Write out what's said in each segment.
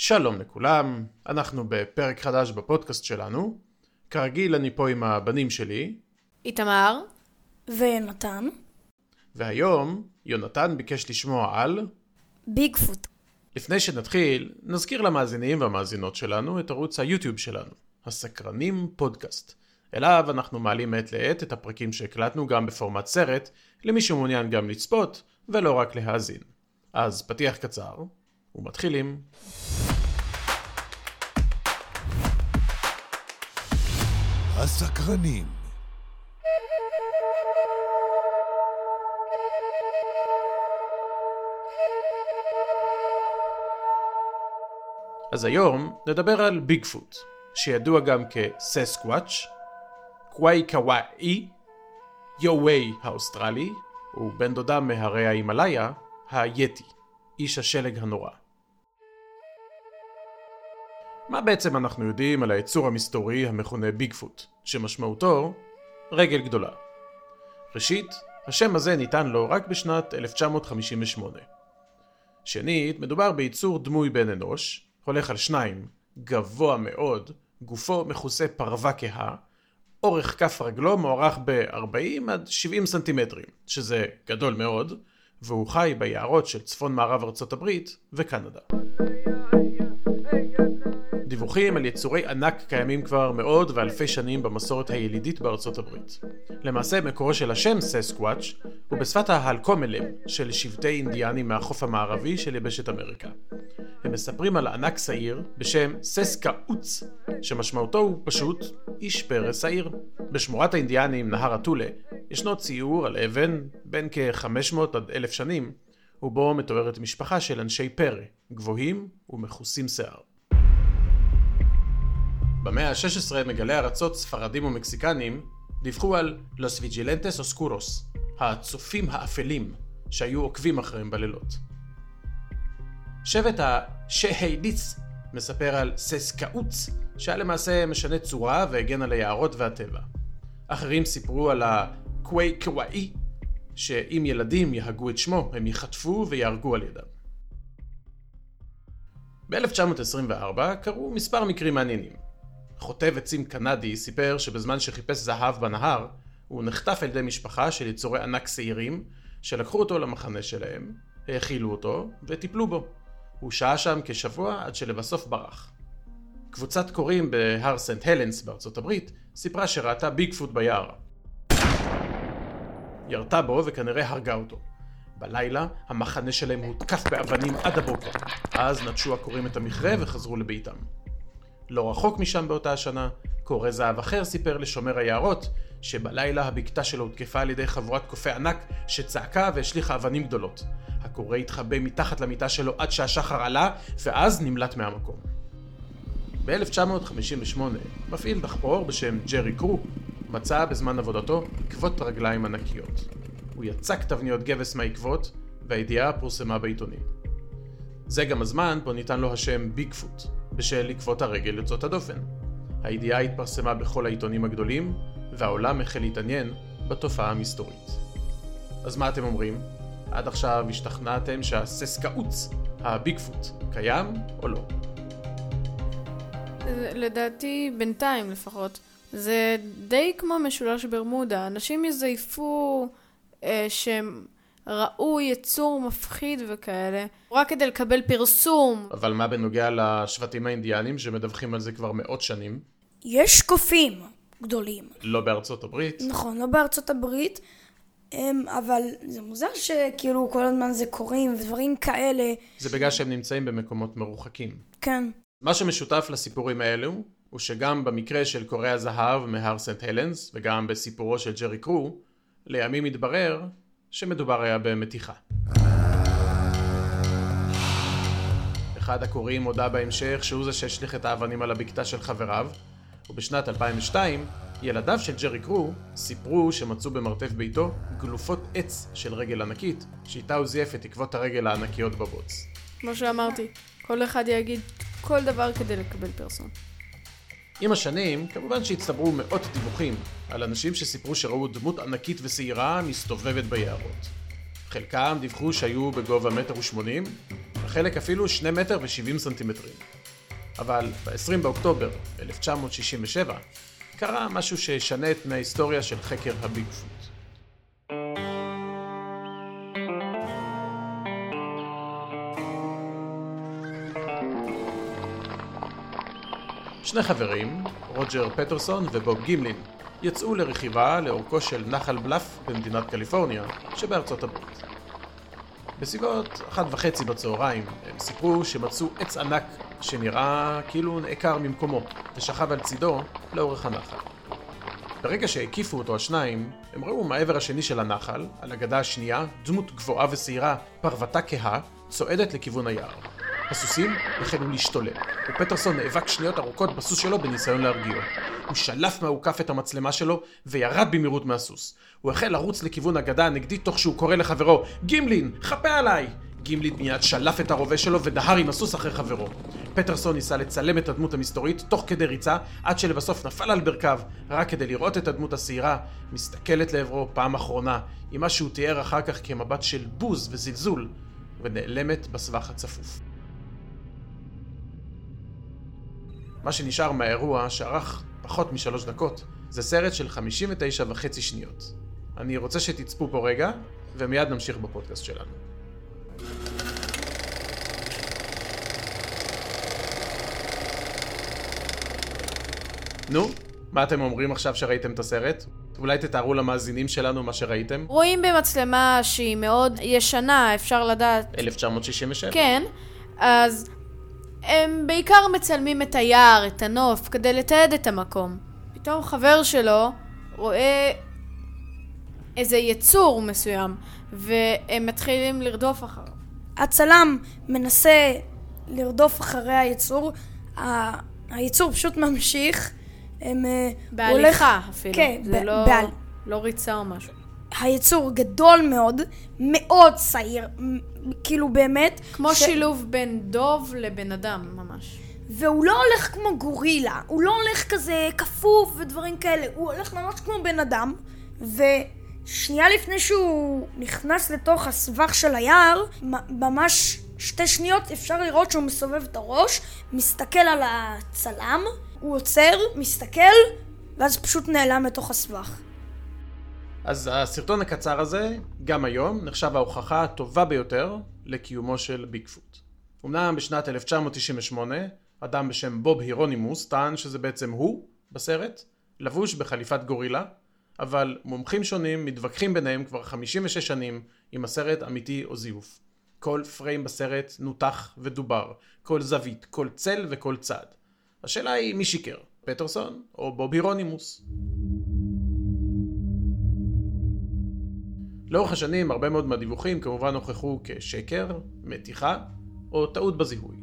שלום לכולם, אנחנו בפרק חדש בפודקאסט שלנו. כרגיל אני פה עם הבנים שלי, איתמר, ויונתן, והיום יונתן ביקש לשמוע על... ביגפוט. לפני שנתחיל, נזכיר למאזינים והמאזינות שלנו את ערוץ היוטיוב שלנו, הסקרנים פודקאסט. אליו אנחנו מעלים מעת לעת את הפרקים שהקלטנו גם בפורמט סרט, למי שמעוניין גם לצפות ולא רק להאזין. אז פתיח קצר, ומתחילים. הסקרנים. אז היום נדבר על ביגפוט, שידוע גם כססקוואץ', קוואי קוואי, יו-ווי האוסטרלי, ובן דודה מהרי ההימאליה, היתי, איש השלג הנורא. מה בעצם אנחנו יודעים על היצור המסתורי המכונה ביגפוט, שמשמעותו רגל גדולה? ראשית, השם הזה ניתן לו רק בשנת 1958. שנית, מדובר ביצור דמוי בן אנוש, הולך על שניים, גבוה מאוד, גופו מכוסה פרווה כהה, אורך כף רגלו מוערך ב-40 עד 70 סנטימטרים, שזה גדול מאוד, והוא חי ביערות של צפון מערב ארצות הברית וקנדה. דיווחים על יצורי ענק קיימים כבר מאות ואלפי שנים במסורת הילידית בארצות הברית. למעשה מקורו של השם ססקוואץ' הוא בשפת ההלקומלם של שבטי אינדיאנים מהחוף המערבי של יבשת אמריקה. הם מספרים על ענק שעיר בשם ססקאוץ, שמשמעותו הוא פשוט איש פרא שעיר. בשמורת האינדיאנים נהר אטולה ישנו ציור על אבן בין כ-500 עד 1,000 שנים, ובו מתוארת משפחה של אנשי פרא, גבוהים ומכוסים שיער. במאה ה-16 מגלי ארצות ספרדים ומקסיקנים דיווחו על Los Vigilantes Oscuros, הצופים האפלים, שהיו עוקבים אחריהם בלילות. שבט השהיידיס מספר על ססקאוץ, שהיה למעשה משנה צורה והגן על היערות והטבע. אחרים סיפרו על הקווי קוואי, שאם ילדים יהגו את שמו, הם ייחטפו ויהרגו על ידם. ב-1924 קרו מספר מקרים מעניינים. חוטב עצים קנדי סיפר שבזמן שחיפש זהב בנהר, הוא נחטף על ידי משפחה של יצורי ענק שעירים, שלקחו אותו למחנה שלהם, האכילו אותו וטיפלו בו. הוא שהה שם כשבוע עד שלבסוף ברח. קבוצת קוראים בהר סנט הלנס בארצות הברית סיפרה שראתה ביגפוט ביער. ירתה בו וכנראה הרגה אותו. בלילה המחנה שלהם הותקף באבנים עד הבוקר. אז נטשו הקוראים את המכרה וחזרו לביתם. לא רחוק משם באותה השנה, קורא זהב אחר סיפר לשומר היערות שבלילה הבקתה שלו הותקפה על ידי חבורת קופי ענק שצעקה והשליכה אבנים גדולות. הקורא התחבא מתחת למיטה שלו עד שהשחר עלה, ואז נמלט מהמקום. ב-1958 מפעיל דחפור בשם ג'רי קרו מצא בזמן עבודתו עקבות רגליים ענקיות. הוא יצק תבניות גבס מהעקבות, והידיעה פורסמה בעיתונים. זה גם הזמן בו ניתן לו השם ביגפוט, בשל עקבות הרגל יוצאות הדופן. הידיעה התפרסמה בכל העיתונים הגדולים, והעולם החל להתעניין בתופעה המסתורית. אז מה אתם אומרים? עד עכשיו השתכנעתם שהססקאוץ, הביגפוט, קיים או לא? לדעתי, בינתיים לפחות, זה די כמו משולש ברמודה. אנשים יזייפו אה, שהם ראו יצור מפחיד וכאלה, רק כדי לקבל פרסום. אבל מה בנוגע לשבטים האינדיאנים שמדווחים על זה כבר מאות שנים? יש קופים גדולים. לא בארצות הברית? נכון, לא בארצות הברית, אמ, אבל זה מוזר שכאילו כל הזמן זה קורים ודברים כאלה. זה בגלל שהם נמצאים במקומות מרוחקים. כן. מה שמשותף לסיפורים האלו, הוא שגם במקרה של קורי הזהב מהר סנט הלנס, וגם בסיפורו של ג'רי קרו, לימים התברר שמדובר היה במתיחה. אחד הקוראים הודה בהמשך שהוא זה שהשליך את האבנים על הבקתה של חבריו, ובשנת 2002 ילדיו של ג'רי קרו סיפרו שמצאו במרתף ביתו גלופות עץ של רגל ענקית, שאיתה הוא זייף את עקבות הרגל הענקיות בבוץ. כמו שאמרתי, כל אחד יגיד כל דבר כדי לקבל פרסום. עם השנים, כמובן שהצטברו מאות דיווחים על אנשים שסיפרו שראו דמות ענקית ושעירה מסתובבת ביערות. חלקם דיווחו שהיו בגובה מטר ושמונים, וחלק אפילו 2 מטר ו-70 סנטימטרים. אבל ב-20 באוקטובר 1967 קרה משהו שישנה את פני ההיסטוריה של חקר הביגפוט. שני חברים, רוג'ר פטרסון ובוב גימלין, יצאו לרכיבה לאורכו של נחל בלף במדינת קליפורניה שבארצות הברית. בסביבות אחת וחצי בצהריים הם סיפרו שמצאו עץ ענק שנראה כאילו נעקר ממקומו ושכב על צידו לאורך הנחל. ברגע שהקיפו אותו השניים, הם ראו מהעבר השני של הנחל, על הגדה השנייה, דמות גבוהה ושעירה, פרוותה כהה, צועדת לכיוון היער. הסוסים החלו להשתולל, ופטרסון נאבק שניות ארוכות בסוס שלו בניסיון להרגיעו. הוא שלף מהאוכף את המצלמה שלו וירד במהירות מהסוס. הוא החל לרוץ לכיוון הגדה הנגדית תוך שהוא קורא לחברו גימלין, חפה עליי! גימלין מיד שלף את הרובה שלו ודהר עם הסוס אחרי חברו. פטרסון ניסה לצלם את הדמות המסתורית תוך כדי ריצה, עד שלבסוף נפל על ברכיו, רק כדי לראות את הדמות השעירה, מסתכלת לעברו פעם אחרונה, עם מה שהוא תיאר אחר כך כמבט של בוז וזלזול, ונעלמת בסבך הצפוף. מה שנשאר מהאירוע, שארך פחות משלוש דקות, זה סרט של 59 וחצי שניות. אני רוצה שתצפו פה רגע, ומיד נמשיך בפודקאסט שלנו. נו, מה אתם אומרים עכשיו שראיתם את הסרט? אולי תתארו למאזינים שלנו מה שראיתם? רואים במצלמה שהיא מאוד ישנה, אפשר לדעת. 1967. כן, אז הם בעיקר מצלמים את היער, את הנוף, כדי לתעד את המקום. פתאום חבר שלו רואה איזה יצור מסוים, והם מתחילים לרדוף אחריו. הצלם מנסה לרדוף אחרי היצור, ה- היצור פשוט ממשיך. הם, אה, בהליכה הולך- אפילו. כן, זה ב- לא, בהל- לא ריצה או משהו. היצור גדול מאוד, מאוד צעיר, כאילו באמת. כמו ש- שילוב בין דוב לבן אדם, ממש. והוא לא הולך כמו גורילה, הוא לא הולך כזה כפוף ודברים כאלה, הוא הולך ממש כמו בן אדם, ושנייה לפני שהוא נכנס לתוך הסבך של היער, ממש שתי שניות אפשר לראות שהוא מסובב את הראש, מסתכל על הצלם, הוא עוצר, מסתכל, ואז פשוט נעלם לתוך הסבך. אז הסרטון הקצר הזה, גם היום, נחשב ההוכחה הטובה ביותר לקיומו של ביגפוט. אמנם בשנת 1998, אדם בשם בוב הירונימוס טען שזה בעצם הוא בסרט, לבוש בחליפת גורילה, אבל מומחים שונים מתווכחים ביניהם כבר 56 שנים אם הסרט אמיתי או זיוף. כל פריים בסרט נותח ודובר, כל זווית, כל צל וכל צד. השאלה היא מי שיקר, פטרסון או בוב הירונימוס? לאורך השנים הרבה מאוד מהדיווחים כמובן הוכחו כשקר, מתיחה או טעות בזיהוי.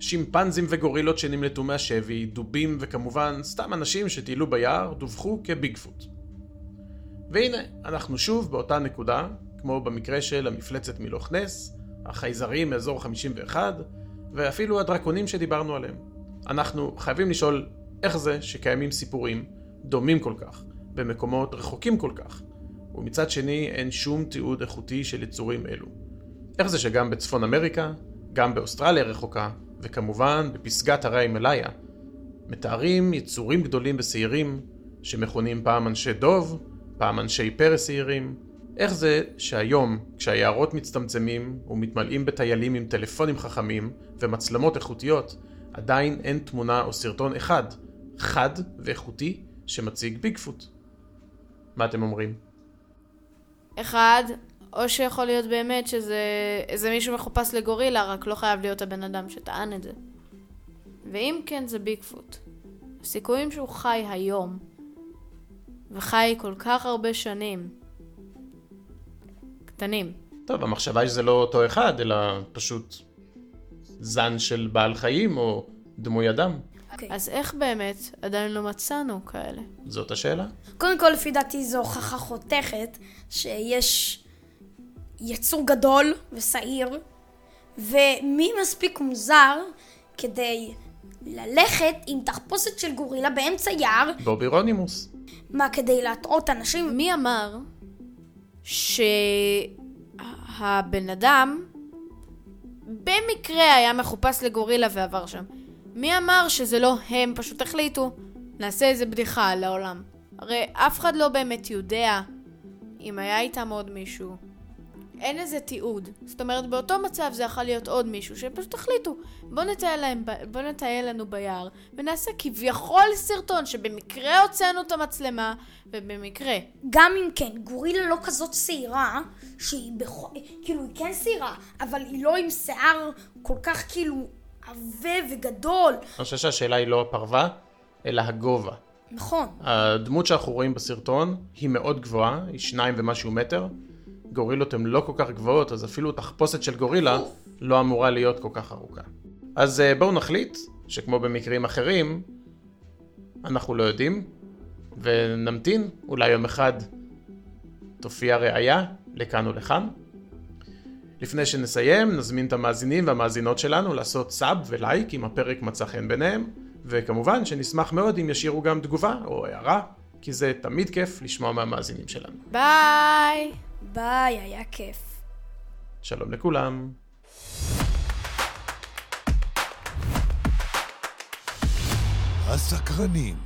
שימפנזים וגורילות שנמלטו מהשבי, דובים וכמובן סתם אנשים שטיילו ביער דווחו כביגפוט. והנה, אנחנו שוב באותה נקודה, כמו במקרה של המפלצת מלוך נס, החייזרים מאזור 51, ואפילו הדרקונים שדיברנו עליהם. אנחנו חייבים לשאול איך זה שקיימים סיפורים דומים כל כך, במקומות רחוקים כל כך, ומצד שני אין שום תיעוד איכותי של יצורים אלו. איך זה שגם בצפון אמריקה, גם באוסטרליה רחוקה, וכמובן בפסגת הרי הימלאיה, מתארים יצורים גדולים ושעירים, שמכונים פעם אנשי דוב, פעם אנשי פרס שעירים. איך זה שהיום, כשהיערות מצטמצמים ומתמלאים בטיילים עם טלפונים חכמים ומצלמות איכותיות, עדיין אין תמונה או סרטון אחד, חד ואיכותי, שמציג ביגפוט? מה אתם אומרים? אחד, או שיכול להיות באמת שזה איזה מישהו מחופש לגורילה, רק לא חייב להיות הבן אדם שטען את זה. ואם כן, זה ביגפוט. הסיכויים שהוא חי היום, וחי כל כך הרבה שנים, קטנים. טוב, המחשבה היא שזה לא אותו אחד, אלא פשוט זן של בעל חיים או דמוי אדם. אוקיי. אז איך באמת עדיין לא מצאנו כאלה? זאת השאלה. קודם כל, לפי דעתי זו הוכחה חותכת שיש יצור גדול ושעיר, ומי מספיק מוזר כדי ללכת עם תחפושת של גורילה באמצע יער, בובי רונימוס. מה, כדי להטעות אנשים? מי אמר שהבן אדם במקרה היה מחופש לגורילה ועבר שם. מי אמר שזה לא הם פשוט החליטו? נעשה איזה בדיחה על העולם. הרי אף אחד לא באמת יודע אם היה איתם עוד מישהו. אין איזה תיעוד. זאת אומרת, באותו מצב זה יכול להיות עוד מישהו שפשוט החליטו, בוא נטייל, להם, בוא נטייל לנו ביער, ונעשה כביכול סרטון שבמקרה הוצאנו את המצלמה, ובמקרה. גם אם כן, גורילה לא כזאת שעירה, שהיא בכ... כאילו היא כן שעירה, אבל היא לא עם שיער כל כך כאילו עבה וגדול. אני חושב שהשאלה היא לא הפרווה, אלא הגובה. נכון. הדמות שאנחנו רואים בסרטון היא מאוד גבוהה, היא שניים ומשהו מטר. גורילות הן לא כל כך גבוהות, אז אפילו תחפושת של גורילה לא אמורה להיות כל כך ארוכה. אז אה, בואו נחליט שכמו במקרים אחרים, אנחנו לא יודעים, ונמתין, אולי יום אחד תופיע ראייה לכאן או לכאן. לפני שנסיים, נזמין את המאזינים והמאזינות שלנו לעשות סאב ולייק אם הפרק מצא חן ביניהם, וכמובן שנשמח מאוד אם ישאירו גם תגובה או הערה, כי זה תמיד כיף לשמוע מהמאזינים שלנו. ביי! ביי, היה כיף. שלום לכולם. הסקרנים